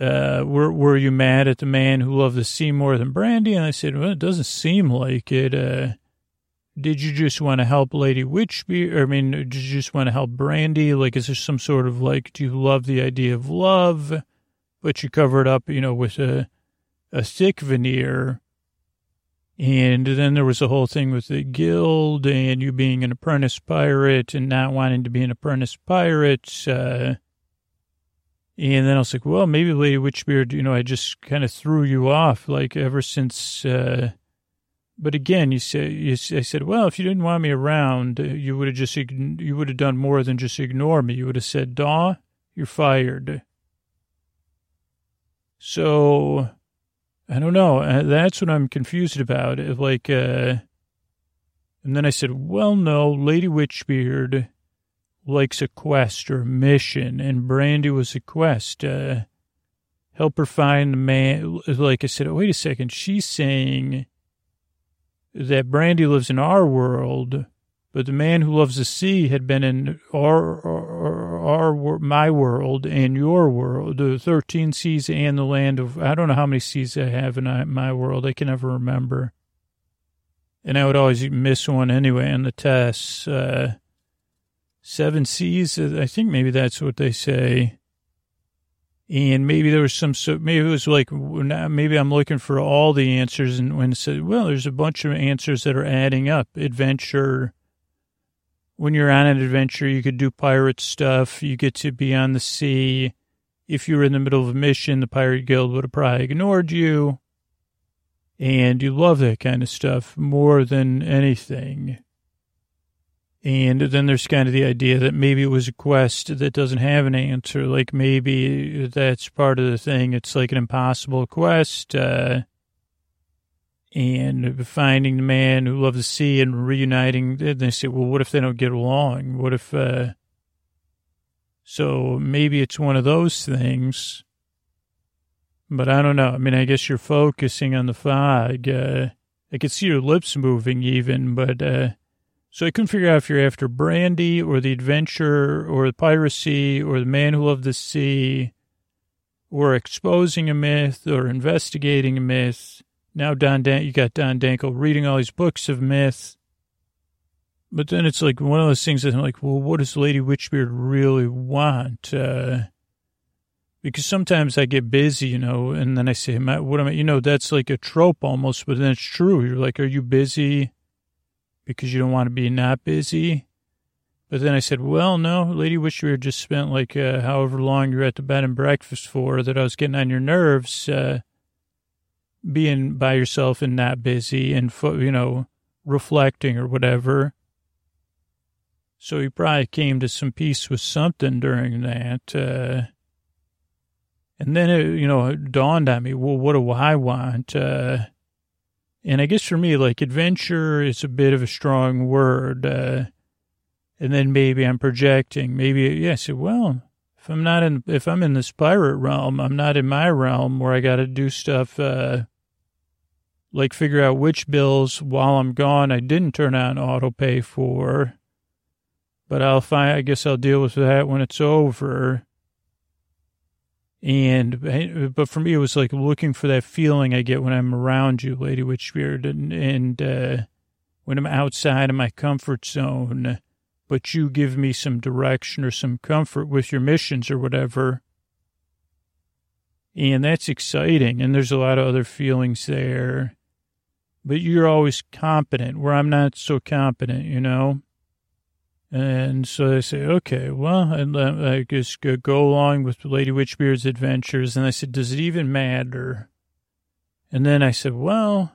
A: uh, were, were you mad at the man who loved the sea more than Brandy? And I said, well, it doesn't seem like it. Uh, did you just want to help Lady Witchbeard? I mean, did you just want to help Brandy? Like, is there some sort of like, do you love the idea of love? But you cover it up, you know, with a, a thick veneer and then there was the whole thing with the guild and you being an apprentice pirate and not wanting to be an apprentice pirate. Uh, and then I was like, well, maybe Lady Witchbeard, you know, I just kind of threw you off, like ever since. Uh, but again, you say, you, I said, well, if you didn't want me around, you would have just, you would have done more than just ignore me. You would have said, Daw, you're fired. So I don't know. Uh, that's what I'm confused about. Like, uh, and then I said, well, no, Lady Witchbeard likes a quest or a mission, and Brandy was a quest. Uh, help her find the man. Like I said, wait a second. She's saying that Brandy lives in our world, but the man who loves the sea had been in our, our, our, my world and your world, the 13 seas and the land of, I don't know how many seas I have in my world. I can never remember. And I would always miss one anyway on the tests. Uh, seven seas, uh, I think maybe that's what they say. And maybe there was some, so maybe it was like, uh, maybe I'm looking for all the answers. And when it said, well, there's a bunch of answers that are adding up adventure, when you're on an adventure, you could do pirate stuff. You get to be on the sea. If you were in the middle of a mission, the pirate guild would have probably ignored you. And you love that kind of stuff more than anything. And then there's kind of the idea that maybe it was a quest that doesn't have an answer. Like maybe that's part of the thing. It's like an impossible quest. Uh, and finding the man who loves the sea and reuniting. And they say, well, what if they don't get along? What if, uh, so maybe it's one of those things, but I don't know. I mean, I guess you're focusing on the fog. Uh, I could see your lips moving even, but, uh, so I couldn't figure out if you're after Brandy or the adventure or the piracy or the man who loved the sea or exposing a myth or investigating a myth now Don Dan- you got Don Dankle reading all these books of myth. But then it's like one of those things that I'm like, well, what does Lady Witchbeard really want? Uh, because sometimes I get busy, you know, and then I say, what am I, you know, that's like a trope almost, but then it's true. You're like, are you busy because you don't want to be not busy? But then I said, well, no, Lady Witchbeard just spent like uh, however long you're at the bed and breakfast for that I was getting on your nerves. Uh, being by yourself and not busy and, you know, reflecting or whatever. So he probably came to some peace with something during that. Uh, and then, it, you know, it dawned on me, well, what do I want? Uh, and I guess for me, like adventure is a bit of a strong word. Uh, and then maybe I'm projecting. Maybe, yes, yeah, well, if I'm not in, if I'm in this pirate realm, I'm not in my realm where I got to do stuff, uh, like figure out which bills while I'm gone I didn't turn on auto pay for. But I'll find, I guess I'll deal with that when it's over. And, but for me, it was like looking for that feeling I get when I'm around you, Lady Witchbeard, and, and, uh, when I'm outside of my comfort zone, but you give me some direction or some comfort with your missions or whatever. And that's exciting. And there's a lot of other feelings there but you're always competent where I'm not so competent, you know? And so I say, okay, well, and I just go along with Lady Witchbeard's adventures. And I said, does it even matter? And then I said, well,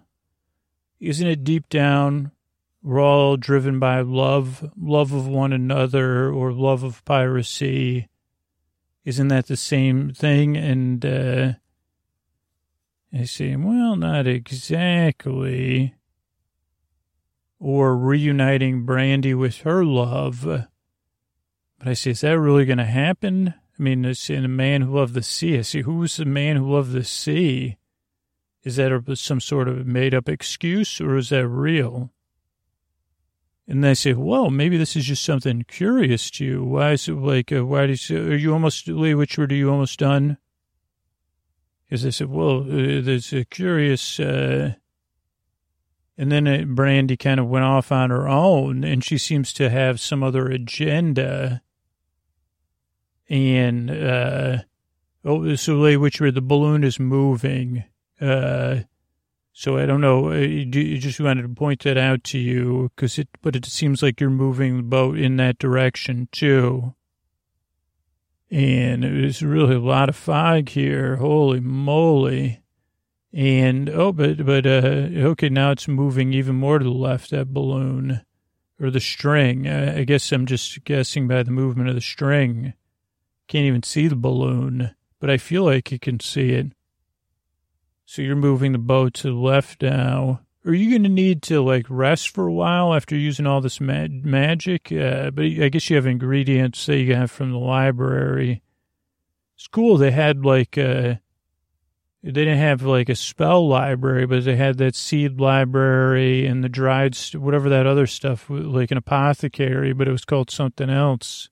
A: isn't it deep down we're all driven by love, love of one another or love of piracy? Isn't that the same thing? And uh, I say, well, not exactly or reuniting Brandy with her love. But I say, is that really going to happen? I mean, it's in a man who loved the sea. I say, who's the man who loved the sea? Is that some sort of made up excuse or is that real? And they say, well, maybe this is just something curious to you. Why is it like, uh, why do you, are you almost, which word are you almost done? Because I said, well, uh, there's a curious, uh, and then it, Brandy kind of went off on her own, and she seems to have some other agenda. And, uh, oh, so which where the balloon is moving. Uh, so I don't know. I uh, just wanted to point that out to you because it, but it seems like you're moving the boat in that direction too. And it was really a lot of fog here. Holy moly. And, oh, but, but, uh, okay, now it's moving even more to the left, that balloon or the string. I guess I'm just guessing by the movement of the string. Can't even see the balloon, but I feel like you can see it. So you're moving the boat to the left now. Are you going to need to like rest for a while after using all this ma- magic? Uh, but I guess you have ingredients that you got from the library. It's cool. They had like, uh, they didn't have like a spell library, but they had that seed library and the dried, whatever that other stuff, like an apothecary, but it was called something else.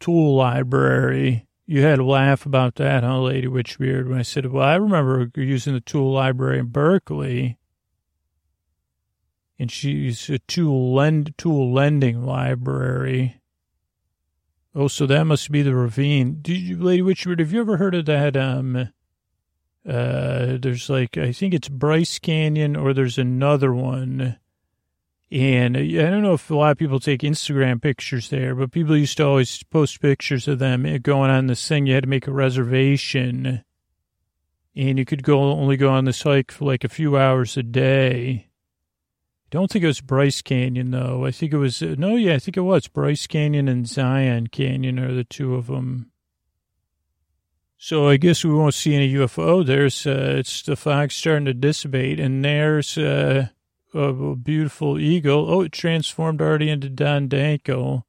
A: Tool library. You had to laugh about that, huh, Lady Witchbeard? When I said, well, I remember using the tool library in Berkeley. And she's a tool lend, tool lending library. Oh, so that must be the ravine. Did you, Lady Witchbeard, have you ever heard of that, um, uh, there's like, I think it's Bryce Canyon or there's another one. And I don't know if a lot of people take Instagram pictures there, but people used to always post pictures of them going on this thing. You had to make a reservation and you could go only go on this hike for like a few hours a day. Don't think it was Bryce Canyon though. I think it was, no, yeah, I think it was Bryce Canyon and Zion Canyon are the two of them. So I guess we won't see any UFO. There's, uh, it's the fog starting to dissipate, and there's uh, a beautiful eagle. Oh, it transformed already into Don Dankle.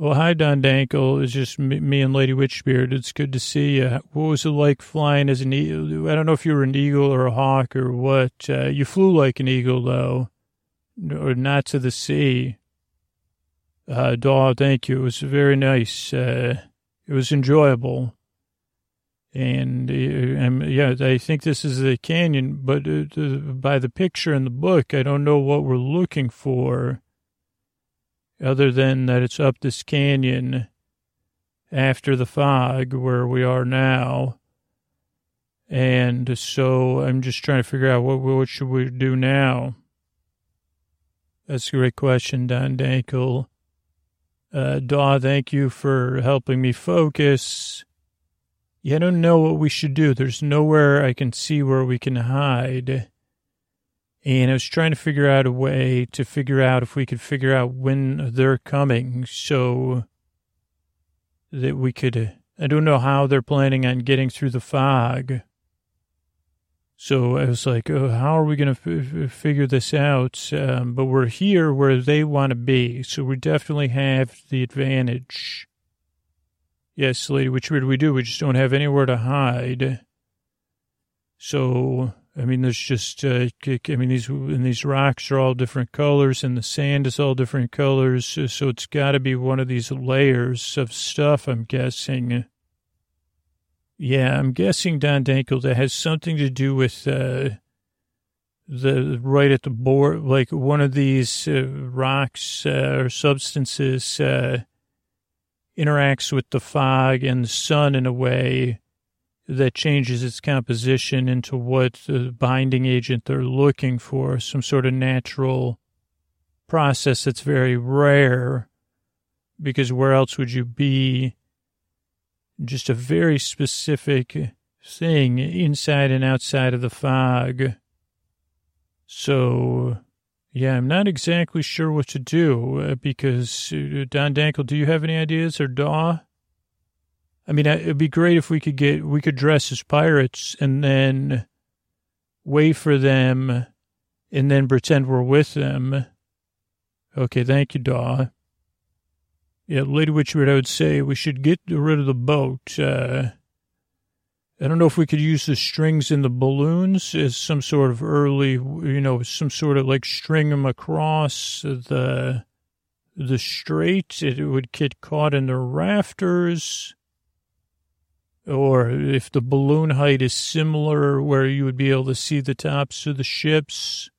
A: Well, hi, Don Dankle. It's just me and Lady Witchbeard. It's good to see you. What was it like flying as an eagle? I don't know if you were an eagle or a hawk or what. Uh, you flew like an eagle, though, or not to the sea. Uh, Daw, thank you. It was very nice. Uh, it was enjoyable. And, uh, yeah, I think this is a canyon, but uh, by the picture in the book, I don't know what we're looking for other than that it's up this canyon after the fog where we are now. And so I'm just trying to figure out what, what should we do now? That's a great question, Don Dankle. Uh, Daw, thank you for helping me focus. Yeah, I don't know what we should do. There's nowhere I can see where we can hide. And I was trying to figure out a way to figure out if we could figure out when they're coming so that we could. I don't know how they're planning on getting through the fog. So I was like, oh, how are we going to f- figure this out? Um, but we're here where they want to be. So we definitely have the advantage. Yes, lady, which would we do? We just don't have anywhere to hide. So, I mean, there's just, uh, I mean, these, and these rocks are all different colors and the sand is all different colors. So it's got to be one of these layers of stuff, I'm guessing. Yeah, I'm guessing Don Dankle that has something to do with uh, the right at the board, like one of these uh, rocks uh, or substances uh, interacts with the fog and the sun in a way that changes its composition into what the binding agent they're looking for, some sort of natural process that's very rare because where else would you be? Just a very specific thing inside and outside of the fog. So, yeah, I'm not exactly sure what to do uh, because uh, Don Dankle, do you have any ideas or Daw? I mean, it'd be great if we could get, we could dress as pirates and then wait for them and then pretend we're with them. Okay, thank you, Daw. Yeah, Lady Witchbeard, I would say we should get rid of the boat. Uh, I don't know if we could use the strings in the balloons as some sort of early, you know, some sort of like string them across the the strait. It would get caught in the rafters. Or if the balloon height is similar, where you would be able to see the tops of the ships.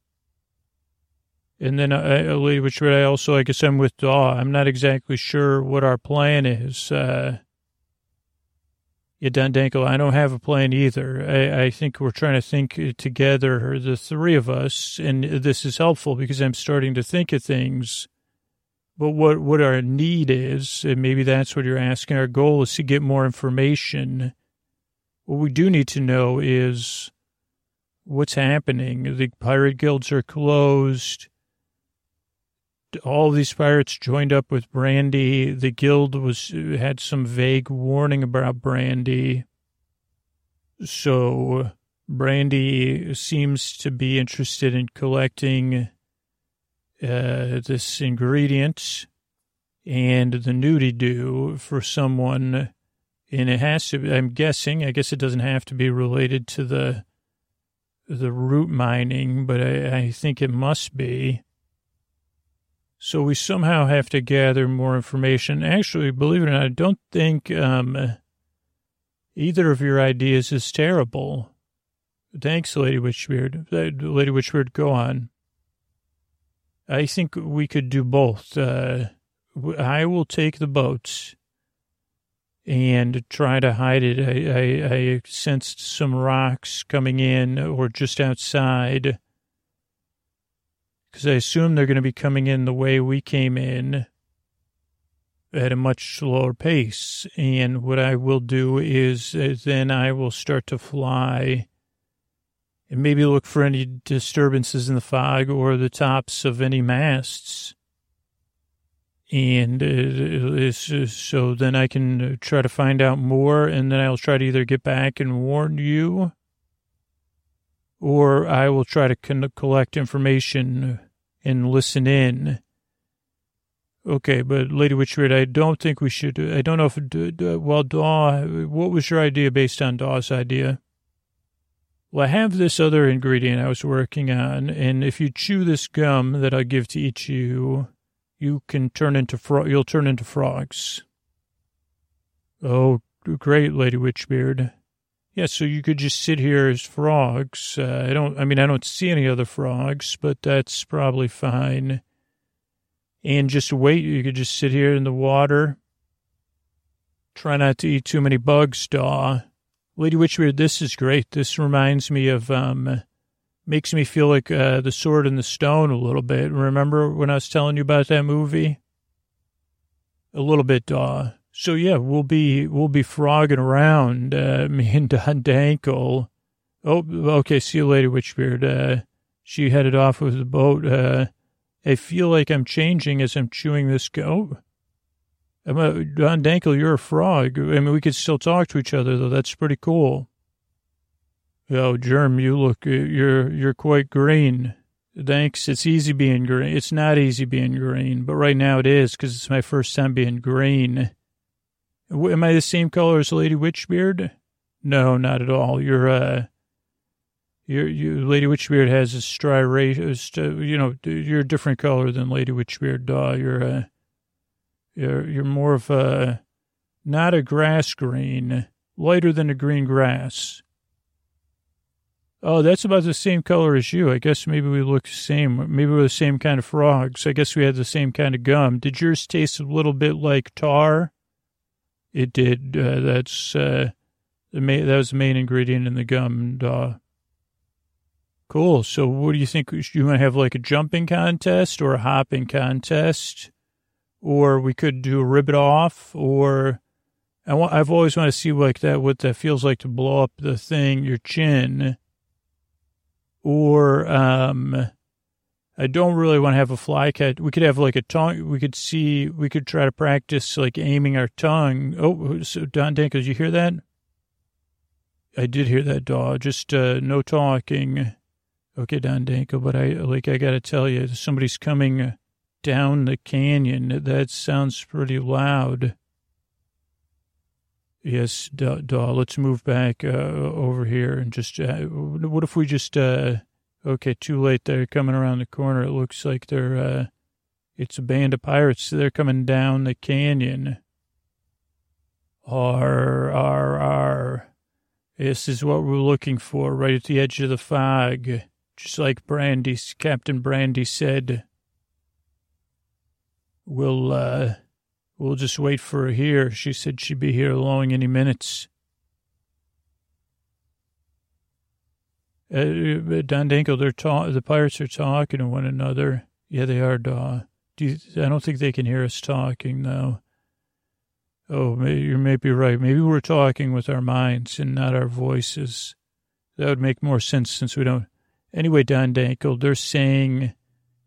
A: And then, uh, which I also, I guess I'm with Daw. I'm not exactly sure what our plan is. Uh, yeah, Don Dankle, I don't have a plan either. I, I think we're trying to think together, the three of us, and this is helpful because I'm starting to think of things. But what, what our need is, and maybe that's what you're asking, our goal is to get more information. What we do need to know is what's happening. The pirate guilds are closed all these pirates joined up with Brandy. The guild was had some vague warning about Brandy. So Brandy seems to be interested in collecting uh, this ingredient and the nudie do for someone. And it has to, I'm guessing, I guess it doesn't have to be related to the the root mining, but I, I think it must be. So we somehow have to gather more information. Actually, believe it or not, I don't think um, either of your ideas is terrible. Thanks, Lady Witchbeard. Lady Witchbeard, go on. I think we could do both. Uh, I will take the boats and try to hide it. I, I, I sensed some rocks coming in or just outside because I assume they're going to be coming in the way we came in at a much slower pace. And what I will do is, is then I will start to fly and maybe look for any disturbances in the fog or the tops of any masts. And uh, so then I can try to find out more, and then I'll try to either get back and warn you or I will try to con- collect information and listen in. Okay, but Lady Witchbeard, I don't think we should. I don't know if. Well, Daw, what was your idea based on Daw's idea? Well, I have this other ingredient I was working on, and if you chew this gum that I give to each of you, you can turn into fro- You'll turn into frogs. Oh, great, Lady Witchbeard. Yeah, so you could just sit here as frogs. Uh, I don't, I mean, I don't see any other frogs, but that's probably fine. And just wait. You could just sit here in the water. Try not to eat too many bugs, Daw. Lady Witchbeard, this is great. This reminds me of, um, makes me feel like uh, The Sword and the Stone a little bit. Remember when I was telling you about that movie? A little bit, Daw. So yeah, we'll be we'll be frogging around, uh, *laughs* me and Don Dankle. Oh, okay. See you later, Witchbeard. Uh, she headed off with the boat. Uh, I feel like I'm changing as I'm chewing this. Go. I'm a, Don you're a frog. I mean, we could still talk to each other though. That's pretty cool. Oh, Germ, you look, uh, you're you're quite green. Thanks. It's easy being green. It's not easy being green, but right now it is because it's my first time being green. Am I the same color as Lady Witchbeard? No, not at all. You're, uh, you're, you, Lady Witchbeard has a striation, you know, you're a different color than Lady Witchbeard, Daw. You're, uh, you're, you're more of a, not a grass green, lighter than a green grass. Oh, that's about the same color as you. I guess maybe we look the same. Maybe we're the same kind of frogs. I guess we had the same kind of gum. Did yours taste a little bit like tar? It did. Uh, that's uh, the main, that was the main ingredient in the gum. Uh, Cool. So what do you think? You want to have like a jumping contest or a hopping contest? Or we could do a ribbit off or I want, I've always wanted to see like that, what that feels like to blow up the thing, your chin. Or, um, I don't really want to have a fly cat. We could have like a tongue. We could see, we could try to practice like aiming our tongue. Oh, so Don Dan, did you hear that? I did hear that dog. Just, uh, no talking. Okay, Don Dankle, but I, like, I gotta tell you, somebody's coming down the canyon. That sounds pretty loud. Yes, Daw, let's move back uh, over here and just, uh, what if we just, uh, okay, too late. They're coming around the corner. It looks like they're, uh, it's a band of pirates. They're coming down the canyon. R, R, R. This is what we're looking for right at the edge of the fog. Just like Brandy, Captain Brandy said. We'll, uh, We'll just wait for her here. She said she'd be here along any minutes. Uh, Don Dankle, they're ta- the pirates are talking to one another. Yeah, they are, Daw. Do you, I don't think they can hear us talking, though. Oh, maybe, you may be right. Maybe we're talking with our minds and not our voices. That would make more sense since we don't. Anyway, Don Dankle, they're saying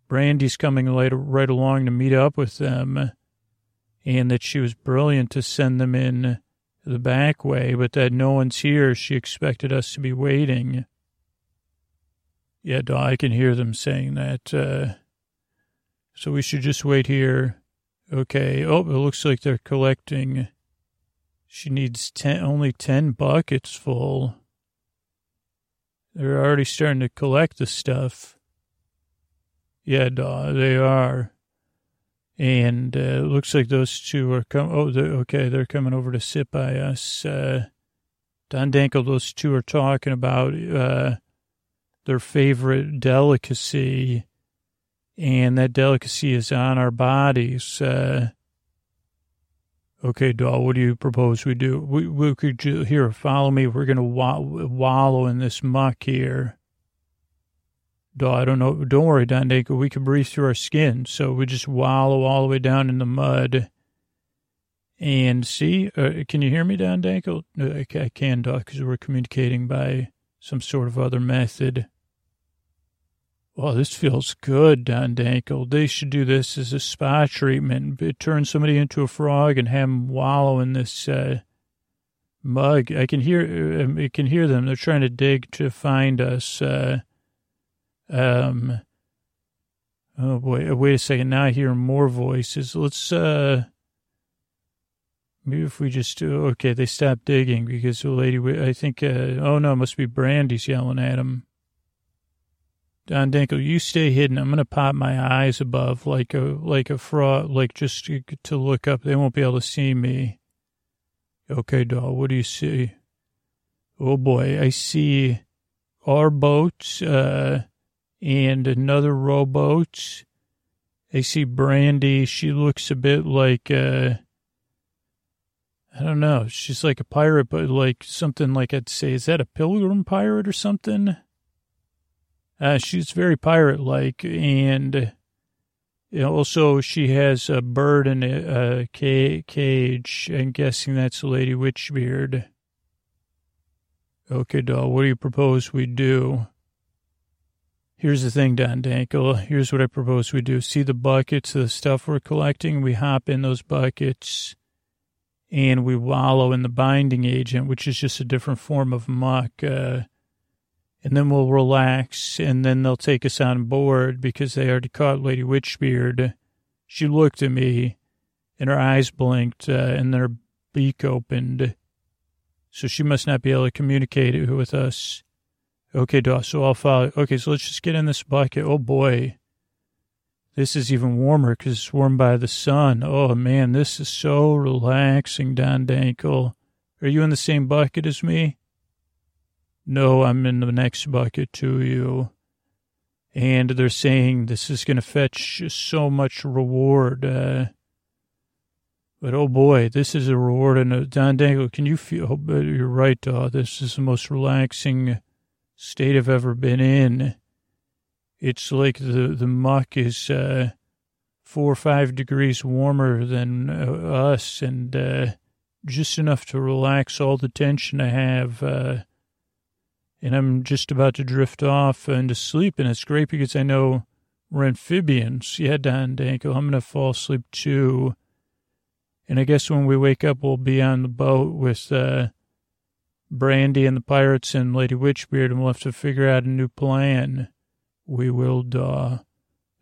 A: Brandy's coming later, right along to meet up with them and that she was brilliant to send them in the back way, but that no one's here. She expected us to be waiting. Yeah, I can hear them saying that. Uh, so we should just wait here. Okay. Oh, it looks like they're collecting. She needs ten, only 10 buckets full. They're already starting to collect the stuff. Yeah, they are. And uh, it looks like those two are coming. Oh, they're, okay, they're coming over to sit by us. Uh, Don Dankle, those two are talking about uh, their favorite delicacy, and that delicacy is on our bodies. Uh, okay, Doll, what do you propose we do? We, we could here follow me. We're gonna wallow in this muck here. I don't know. Don't worry, Don. We can breathe through our skin. So we just wallow all the way down in the mud. And see, uh, can you hear me, Don Dankle? I, can, Doc, because we're communicating by some sort of other method. Well, this feels good, Don Dankle. They should do this as a spa treatment. Turn somebody into a frog and have them wallow in this uh, mug. I can hear, uh, I can hear them. They're trying to dig to find us. Uh, um, oh boy, wait a second. Now I hear more voices. Let's, uh, maybe if we just do, okay, they stopped digging because the lady, I think, uh, oh no, it must be Brandy's yelling at him. Don Dankle, you stay hidden. I'm going to pop my eyes above like a, like a frog, like just to, to look up. They won't be able to see me. Okay, doll, what do you see? Oh boy, I see our boats, uh, and another rowboat. I see Brandy. She looks a bit like, uh, I don't know. She's like a pirate, but like something like I'd say, is that a pilgrim pirate or something? Uh, she's very pirate like. And also, she has a bird in a, a cage. I'm guessing that's Lady Witchbeard. Okay, doll, what do you propose we do? Here's the thing, Don Dankle. Here's what I propose we do. See the buckets, of the stuff we're collecting. We hop in those buckets and we wallow in the binding agent, which is just a different form of muck. Uh, and then we'll relax and then they'll take us on board because they already caught Lady Witchbeard. She looked at me and her eyes blinked uh, and their beak opened. So she must not be able to communicate with us. Okay, so I'll follow. Okay, so let's just get in this bucket. Oh, boy. This is even warmer because it's warmed by the sun. Oh, man, this is so relaxing, Don Dankle. Are you in the same bucket as me? No, I'm in the next bucket to you. And they're saying this is going to fetch so much reward. Uh, but oh boy, this is a reward. And uh, Don Dankle, can you feel? Oh, you're right, uh, This is the most relaxing state I've ever been in. It's like the, the muck is uh, four or five degrees warmer than uh, us and uh, just enough to relax all the tension I have. Uh, and I'm just about to drift off into sleep, and it's great because I know we're amphibians. Yeah, Don Dankle, I'm going to fall asleep too. And I guess when we wake up, we'll be on the boat with uh, Brandy and the pirates and Lady Witchbeard, and we'll have to figure out a new plan. We will, daw.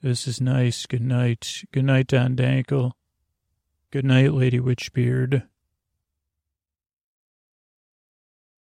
A: This is nice. Good night. Good night, Don Dankle. Good night, Lady Witchbeard.